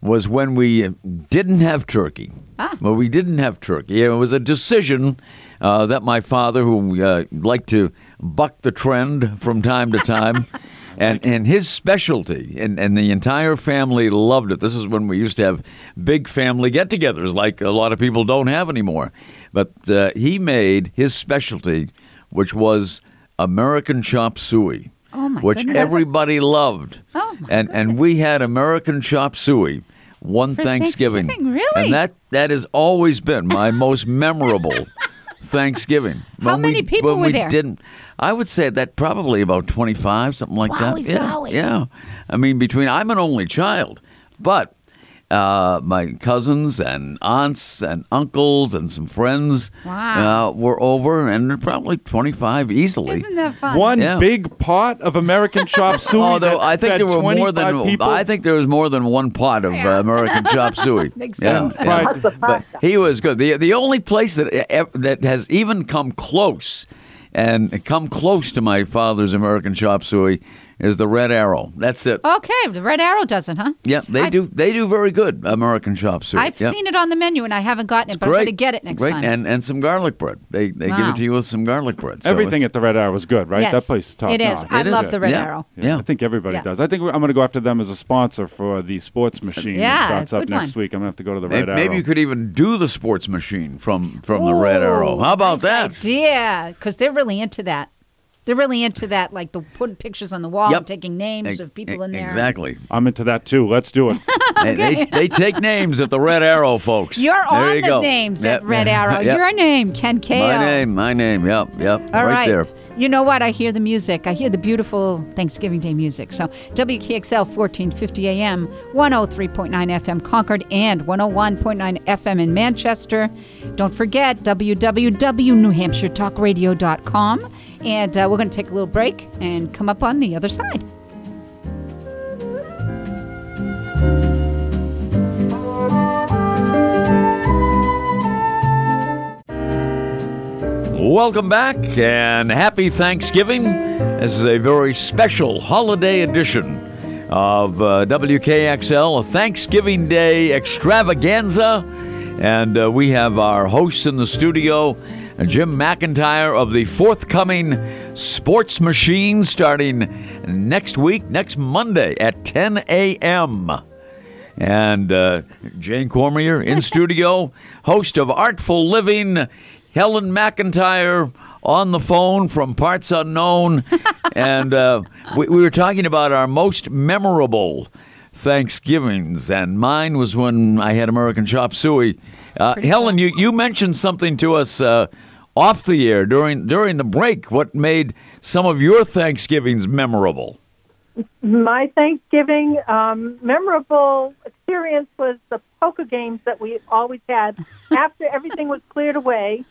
S1: was when we didn't have turkey.
S3: Ah.
S1: Well, we didn't have turkey. It was a decision uh, that my father, who uh, liked to buck the trend from time to time, and, and his specialty, and, and the entire family loved it. This is when we used to have big family get togethers like a lot of people don't have anymore. But uh, he made his specialty, which was American chop suey.
S3: Oh, my
S1: which
S3: goodness.
S1: everybody loved.
S3: Oh, my
S1: and and we had American chop suey one Thanksgiving.
S3: Thanksgiving, really?
S1: And that that has always been my most memorable Thanksgiving.
S3: How
S1: When
S3: many
S1: we,
S3: people were
S1: we
S3: there?
S1: Didn't I would say that probably about twenty five, something like that. Yeah, yeah. I mean, between I'm an only child, but uh, my cousins and aunts and uncles and some friends
S3: Wow.
S1: uh, were over, and they're probably twenty five easily.
S3: Isn't that fun?
S2: One
S1: Yeah.
S2: big pot of American chop suey.
S1: There,
S2: that
S1: I think
S2: fed
S1: there were more than
S2: people.
S1: I think there was more than one pot of
S3: Yeah.
S1: uh, American chop suey.
S3: Think so.
S2: And fried-
S1: But he was good. the The only place that that has even come close and come close to my father's American chop suey is the Red Arrow. That's it.
S3: Okay, the Red Arrow doesn't, huh?
S1: Yeah, they
S3: I've-
S1: do. They do very good American chop suey.
S3: I've
S1: Yep.
S3: seen it on the menu and I haven't gotten it, but I'm going to get it next
S1: Great.
S3: time.
S1: And and some garlic bread. They they give it to you with some garlic bread. So
S2: Everything at the Red Arrow was good, right?
S3: Yes,
S2: That place is top
S3: it is.
S2: notch.
S3: I
S1: It
S3: love
S1: is.
S3: the Red
S1: Yeah.
S3: Arrow.
S2: Yeah,
S1: Yeah.
S2: I think everybody
S3: Yeah.
S2: does. I think I'm going to go after them as a sponsor for the sports machine
S3: Yeah,
S2: that starts up next
S3: one.
S2: week. I'm going to have to go to the Red
S1: maybe
S2: Arrow.
S1: Maybe you could even do the sports machine from from the Red Arrow. How about that?
S3: Yeah, because they're really into that. They're really into that, like the putting pictures on the wall
S1: Yep.
S3: and taking names of people in there.
S1: Exactly.
S2: I'm into that too. Let's do it.
S1: They, they, they take names at the Red Arrow, folks.
S3: You're
S1: There
S3: on
S1: you
S3: the
S1: go.
S3: names
S1: Yep.
S3: at Red Arrow.
S1: Yep.
S3: Your name, Ken Cail.
S1: My name, my name. Yep, yep.
S3: All
S1: right,
S3: right.
S1: there.
S3: You know what? I hear the music. I hear the beautiful Thanksgiving Day music. So WKXL 1450 AM, 103.9 FM Concord, and 101.9 FM in Manchester. Don't forget www.newhampshiretalkradio.com. And uh, we're going to take a little break and come up on the other side.
S1: Welcome back and happy Thanksgiving. This is a very special holiday edition of uh, WKXL, a Thanksgiving Day extravaganza. And uh, we have our hosts in the studio, Jim McIntyre of the forthcoming Sports Machine, starting next week, next Monday at 10 a.m. And uh, Jane Cormier in studio, host of Artful Living, Helen McIntyre on the phone from parts unknown. and uh, we, we were talking about our most memorable Thanksgivings, and mine was when I had American Chop Suey. Uh, Helen, you, you mentioned something to us uh, off the air during during the break. What made some of your Thanksgivings memorable?
S5: My Thanksgiving um, memorable experience was the poker games that we always had after everything was cleared away.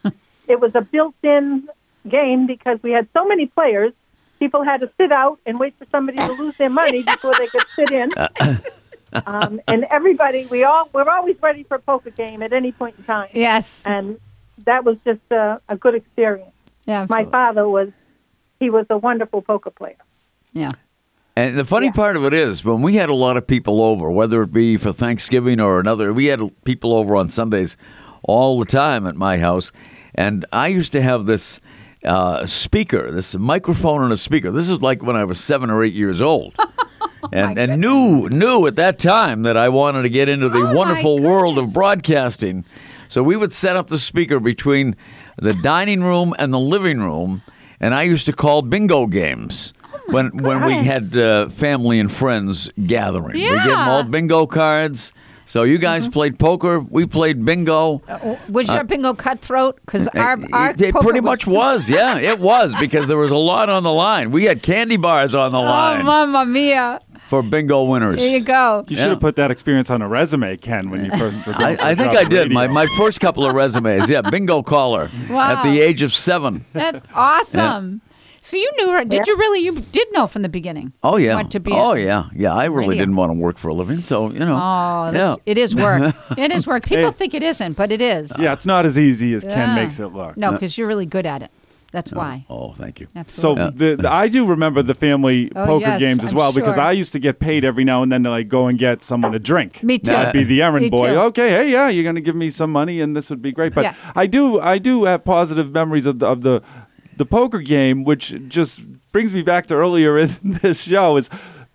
S5: It was a built-in game because we had so many players. People had to sit out and wait for somebody to lose their money before they could sit in. Um, and everybody, we all we're always ready for a poker game at any point in time.
S3: Yes.
S5: And that was just a, a good experience.
S3: Yeah.
S5: My father was he was a wonderful poker player.
S3: yeah.
S1: And the funny part of it is, when we had a lot of people over, whether it be for Thanksgiving or another, we had people over on Sundays all the time at my house. And I used to have this uh, speaker, this microphone and a speaker. This is like when I was seven or eight years old. and and knew knew at that time that I wanted to get into the
S3: Oh,
S1: wonderful world of broadcasting. So we would set up the speaker between the dining room and the living room, and I used to call bingo games oh, when when we had uh, family and friends gathering. yeah. We gave them all bingo cards. So you guys mm-hmm. played poker, we played bingo.
S3: Uh, was uh, your bingo cutthroat? Because eh, our,
S1: It-
S3: our
S1: it, it pretty much was, yeah, it was because there was a lot on the line. We had candy bars on the line.
S3: Oh,
S1: line
S3: mamma mia!
S1: For bingo winners.
S3: There you go.
S2: You
S1: Yeah.
S2: should have put that experience on a resume, Ken, when you first were going
S1: I, I think I did. My,
S2: radio.
S1: my first couple of resumes, yeah, bingo caller
S3: Wow.
S1: at the age of seven.
S3: That's awesome. So you knew her? Did you really? You did know from the beginning?
S1: Oh yeah.
S3: Want to be
S1: oh yeah. Yeah. I really
S3: radio.
S1: didn't want to work for a living, so you know.
S3: Oh,
S1: yeah.
S3: it is work. it is work. People
S2: Hey.
S3: think it isn't, but it is.
S2: Yeah, it's not as easy as Ken makes it look.
S3: No, because you're really good at it. That's oh, why.
S1: Oh, thank you.
S2: So
S3: Absolutely.
S2: the, the- I do remember the family
S3: Oh,
S2: poker
S3: yes,
S2: games as
S3: I'm
S2: well because
S3: sure.
S2: I used to get paid every now and then to like go and get someone a drink.
S3: Me too.
S2: I'd be the errand
S3: Me
S2: boy.
S3: too.
S2: Okay, hey, yeah, you're gonna give me some money and this would be great. But
S3: Yeah.
S2: I do, I do have positive memories of the, of the the poker game, which just brings me back to earlier in this show. Is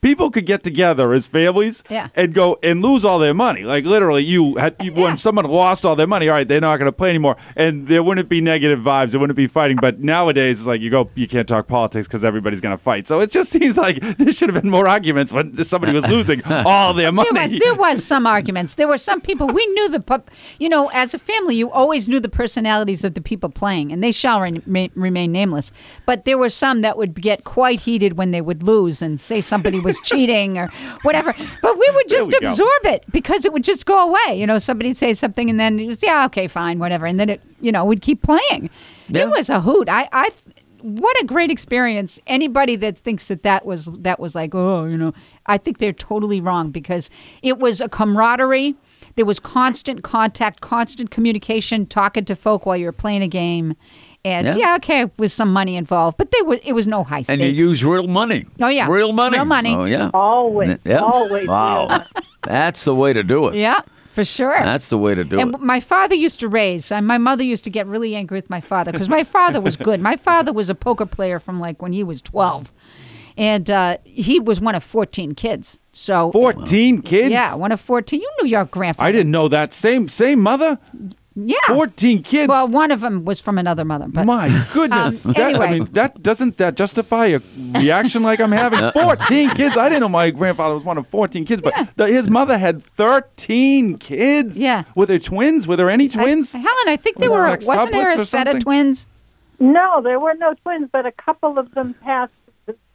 S2: people could get together as families
S3: Yeah.
S2: and go and lose all their money. Like literally, you had you,
S3: Yeah.
S2: when someone lost all their money, all right, they're not going to play anymore, and there wouldn't be negative vibes. There wouldn't be fighting. But nowadays, it's like you go, you can't talk politics because everybody's going to fight. So it just seems like there should have been more arguments when somebody was losing all their money.
S3: There was, there was some arguments. There were some people we knew the. You know, as a family, you always knew the personalities of the people playing, and they shall remain, remain nameless. But there were some that would get quite heated when they would lose and say somebody was cheating or whatever. But we would just
S2: we go.
S3: absorb it because it would just go away. You know, somebody'd say something, and then it was yeah, okay, fine, whatever, and then it, you know, we'd keep playing.
S1: Yeah.
S3: It was a hoot. I, I what a great experience anybody that thinks that that was that was like oh you know i think they're totally wrong because it was a camaraderie there was constant contact constant communication talking to folk while you were playing a game and
S1: Yeah.
S3: yeah, okay with some money involved but there was it was no high stakes
S1: And you use real money.
S3: Oh, yeah.
S1: Real money.
S3: Real money.
S1: Oh, yeah.
S5: Always,
S1: Yeah.
S5: always.
S1: Wow. That's the way to do it.
S3: yeah for sure
S1: That's the way to do
S3: and
S1: it.
S3: my father used to raise. And my mother used to get really angry with my father because my father was good. My father was a poker player from like when he was twelve, and uh, he was one of fourteen kids. So
S2: Fourteen kids.
S3: yeah, one of fourteen. You knew your grandfather.
S2: I didn't know that. Same same mother.
S3: Yeah,
S2: Fourteen kids.
S3: Well, one of them was from another mother, but
S2: My goodness.
S3: Um,
S2: that, I
S3: anyway.
S2: mean, that doesn't that justify a reaction like I'm having? 14 kids. I didn't know my grandfather was one of 14 kids, but the, his mother had 13 kids.
S3: Yeah.
S2: Were there twins? Were there any
S3: I-
S2: twins?
S3: Helen, I think there
S2: Or
S3: were.
S2: sextuplets
S3: Wasn't there a set of twins?
S5: No, there were no twins, but a couple of them passed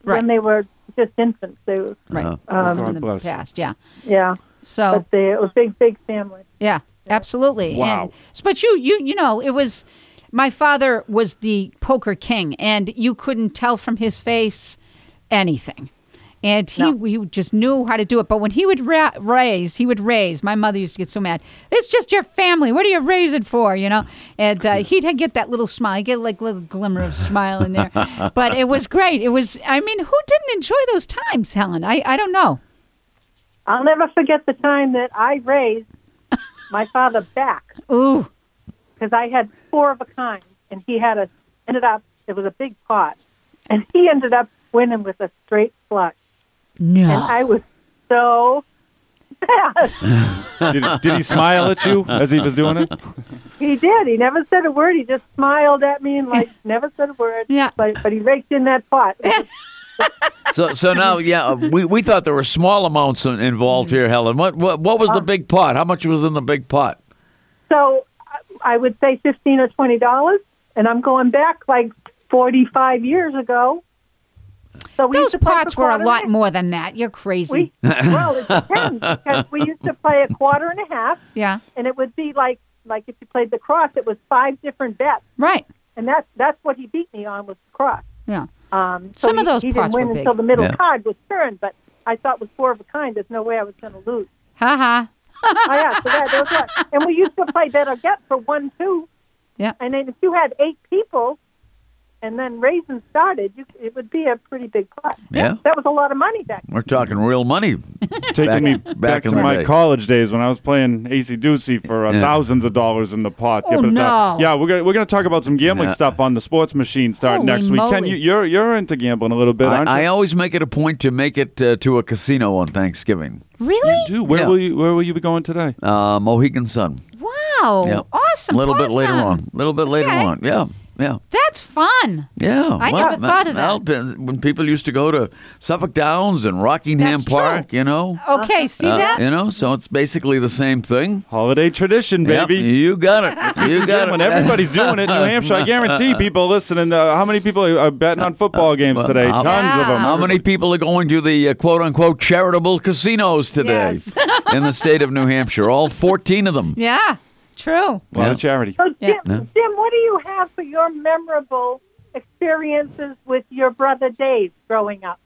S3: Right.
S5: when they were just infants. They were,
S3: Right,
S5: um,
S3: in the past. Yeah.
S5: yeah,
S3: So
S5: but they it was a big, big family.
S3: Yeah, absolutely.
S2: Wow.
S3: And, but you, you, you know, it was my father was the poker king, and you couldn't tell from his face anything. And he,
S5: No.
S3: he just knew how to do it. But when he would ra- raise, he would raise. My mother used to get so mad. It's just your family. What are you raising for? You know. And uh, he'd get that little smile. He'd get like a little glimmer of smile in there. but it was great. It was. I mean, who didn't enjoy those times, Helen? I, I don't know.
S5: I'll never forget the time that I raised my father back
S3: Ooh.
S5: because I had four of a kind, and he had a ended up. It was a big pot, and he ended up winning with a straight flush,
S3: No.
S5: and I was so sad.
S2: did, did he smile at you as he was doing it?
S5: He did. He never said a word. He just smiled at me and like never said a word.
S3: Yeah.
S5: But but he raked in that pot.
S1: So, so now, yeah, uh, we, we thought there were small amounts involved here, Helen. What, what what was the big pot? How much was in the big pot?
S5: So I- I would say fifteen or twenty dollars, and I'm going back like forty-five years ago. So we
S3: Those
S5: used to play
S3: pots were a lot
S5: and
S3: more than that. You're crazy.
S5: We, well, it depends because we used to play a quarter and a half,
S3: yeah.
S5: and it would be like like if you played the cross, it was five different bets,
S3: Right.
S5: and that's that's what he beat me on was the cross.
S3: Yeah.
S5: Um, so
S3: Some of those
S5: he
S3: pots
S5: didn't win
S3: were big.
S5: until the middle
S1: Yeah.
S5: card was turned, but I thought with four of a kind, there's no way I was going to lose.
S3: Ha ha.
S5: oh yeah, so that, that was what. And we used to play better get for one two.
S3: Yeah.
S5: And then if you had eight people, and then raisins started, you, it would be a pretty big pot.
S1: Yeah.
S5: That was a lot of money back. then.
S1: We're talking real money.
S2: Taking
S1: Back-
S2: me
S1: back
S2: back, to my
S1: day.
S2: college days when I was playing acey-deucey for uh,
S1: Yeah.
S2: thousands of dollars in the pot.
S3: Oh,
S2: but, uh,
S3: no.
S2: yeah, we're gonna we're gonna talk about some gambling
S1: Yeah.
S2: stuff on the sports machine starting
S3: Holy
S2: next week. Ken,
S3: moly.
S2: you, you're you're into gambling a little bit, aren't
S1: I, I always make it a point to make it uh, to a casino on Thanksgiving.
S3: Really?
S2: You do. Where
S1: Yeah.
S2: will you Where will you be going today?
S1: Uh, Mohegan Sun.
S3: Wow.
S1: Yeah.
S3: Awesome.
S1: A little bit later on. A little bit later on. Yeah. Yeah.
S3: That's fun.
S1: Yeah.
S3: I
S1: well,
S3: never thought of
S1: well, When people used to go to Suffolk Downs and Rockingham
S3: That's true.
S1: Park, you know.
S3: Okay, see
S1: Uh,
S3: that?
S1: You know, so it's basically the same thing.
S2: Holiday tradition,
S1: Yep,
S2: baby.
S1: you got it. you got it.
S2: When everybody's doing it in New Hampshire, I guarantee people listening. Uh, how many people are betting on football games today?
S1: how-
S2: Tons of them.
S1: How many people are going to the uh, quote unquote charitable casinos today
S3: Yes.
S1: in the state of New Hampshire? All 14 of them.
S3: Yeah. True.
S2: A lot of charity.
S5: So Jim,
S3: Yeah.
S1: Yeah.
S5: Jim, what do you have for your memorable experiences with your brother Dave growing up?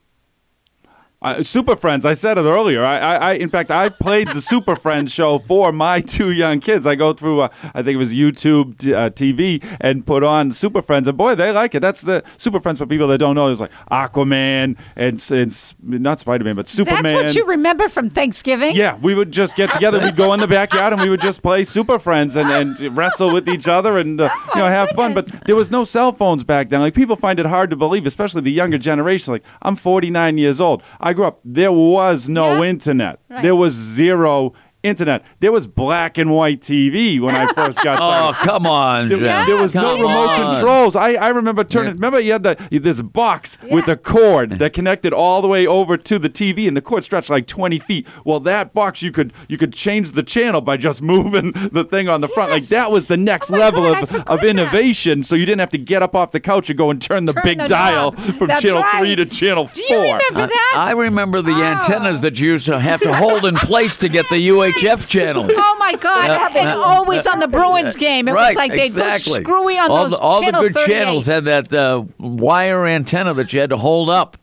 S2: Uh, Super Friends. I said it earlier. I, I, I, in fact, I played the Super Friends show for my two young kids. I go through, uh, I think it was YouTube t- uh, TV, and put on Super Friends, and boy, they like it. That's the Super Friends for people that don't know. It's like Aquaman and, and not Spider Man, but Superman.
S3: That's what you remember from Thanksgiving?
S2: Yeah, we would just get together. We'd go in the backyard and we would just play Super Friends and, and wrestle with each other and uh, you know have fun. But there was no cell phones back then. Like people find it hard to believe, especially the younger generation. Like I'm 49 years old. I grew up. There was no internet.
S3: Right.
S2: There was zero internet. There was black and white TV when I first got
S1: Oh, come on.
S2: There,
S1: Jen.
S2: there was no
S1: Come
S2: remote
S1: on.
S2: controls. I, I remember turning.
S1: Yeah.
S2: Remember, you had the this box with a cord that connected all the way over to the TV, and the cord stretched like twenty feet. Well, that box you could you could change the channel by just moving the thing on the front. Like that was the oh next
S3: Oh
S2: level
S3: God, I
S2: of,
S3: forgot
S2: of
S3: that.
S2: innovation. So you didn't have to get up off the couch and go and turn the
S3: Turn
S2: big
S3: the
S2: dial
S3: knob.
S2: from
S3: That's
S2: channel
S3: right.
S2: three to channel
S3: Do you
S2: four.
S3: remember that?
S1: I remember the
S3: Oh.
S1: antennas that you used to have to hold in place to get the UHF channels.
S3: Oh my God!
S1: Yeah.
S3: and always on the Bruins game, it
S1: right,
S3: was like they'd
S1: exactly.
S3: go screwy on
S1: all
S3: those
S1: the, all the good channels had that uh, wire antenna that you had to hold up.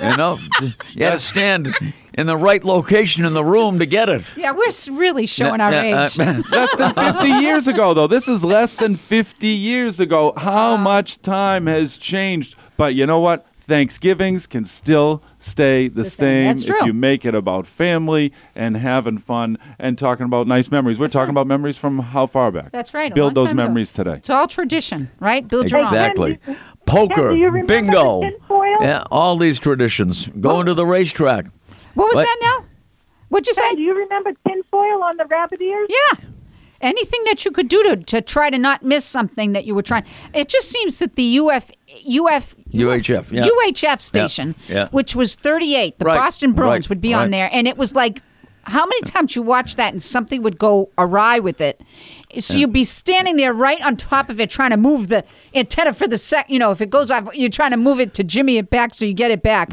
S1: You know, you had to stand in the right location in the room to get it.
S3: Yeah, we're really showing our
S1: Yeah,
S3: age.
S1: uh,
S2: less than 50 years ago, though. This is less than 50 years ago. How much time has changed? But you know what? Thanksgivings can still stay the,
S3: The same.
S2: same if
S3: true.
S2: you make it about family and having fun and talking about nice memories. We're talking about memories from how far back?
S3: That's right.
S2: Build those
S3: time ago.
S2: memories today.
S3: It's all tradition, right? Build your own.
S1: exactly.
S5: Ken,
S1: Poker,
S5: do
S1: bingo, yeah, all these traditions. Going to the racetrack.
S3: What was
S1: What?
S3: that now? What'd you
S5: Ken, do you remember tinfoil on the rabbit ears?
S3: Yeah. Anything that you could do to, to try to not miss something that you were trying. It just seems that the UF UF
S1: UHF, yeah.
S3: UHF station,
S1: yeah.
S3: which was 38, the
S1: Right,
S3: Boston Bruins
S1: right,
S3: would be
S1: right.
S3: on there, and it was like, how many times you watch that and something would go awry with it? So you'd be standing there right on top of it, trying to move the antenna for the sec. You know, if it goes off, you're trying to move it to jimmy it back so you get it back.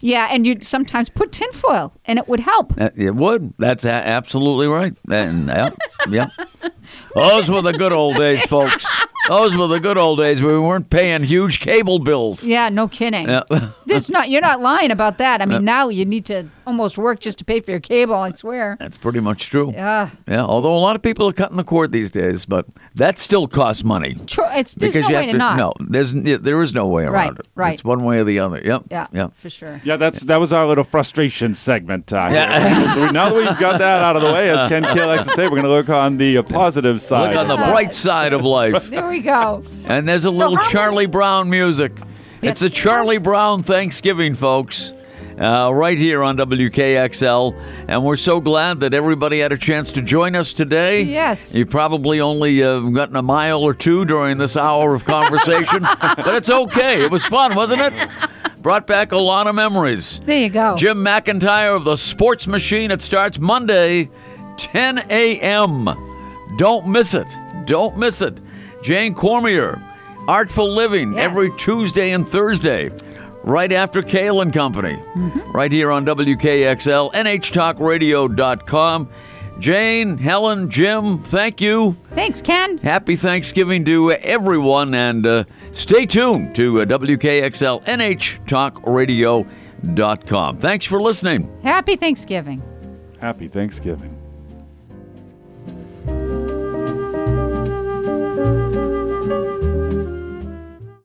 S3: Yeah, and you'd sometimes put tinfoil, and it would help.
S1: Uh, It would. That's a- absolutely right. And yeah, yeah. Those were the good old days, folks. Those were the good old days where we weren't paying huge cable bills.
S3: Yeah, no kidding.
S1: Yeah.
S3: There's not. You're not lying about that. I mean, now you need to almost work just to pay for your cable. I swear.
S1: That's pretty much true.
S3: Yeah.
S1: Yeah, although a lot of people are cutting the cord these days, but that still costs money.
S3: True. It's there's
S1: because
S3: no
S1: you
S3: way
S1: have
S3: to,
S1: to
S3: not.
S1: no, there's there is no way around
S3: Right,
S1: it.
S3: right.
S1: It's one way or the other. Yep.
S3: Yeah.
S1: Yep.
S3: For sure.
S2: Yeah, that's that was our little frustration segment. Uh,
S1: Yeah.
S2: so we, now that we've got that out of the way, as Ken Cail likes to say, we're going to look on the uh, positive side.
S1: Look on the bright side of life.
S3: There we go.
S1: And there's a little Charlie Brown music. It's a Charlie Brown Thanksgiving, folks. Uh, right here on WKXL. And we're so glad that everybody had a chance to join us today.
S3: Yes.
S1: You've probably only uh, gotten a mile or two during this hour of conversation, but it's okay. It was fun, wasn't it? Brought back a lot of memories.
S3: There you go.
S1: Jim McIntyre of the Sports Machine. It starts Monday, 10 a.m. Don't miss it. Don't miss it. Jane Cormier, Artful Living
S3: yes.
S1: every Tuesday and Thursday right after Cail and Company,
S3: mm-hmm.
S1: right here on WKXL, NHTalkRadio.com. Jane, Helen, Jim, thank you.
S3: Thanks, Ken.
S1: Happy Thanksgiving to everyone, and uh, stay tuned to uh, WKXL, NHTalkRadio.com. Thanks for listening.
S3: Happy Thanksgiving.
S2: Happy Thanksgiving.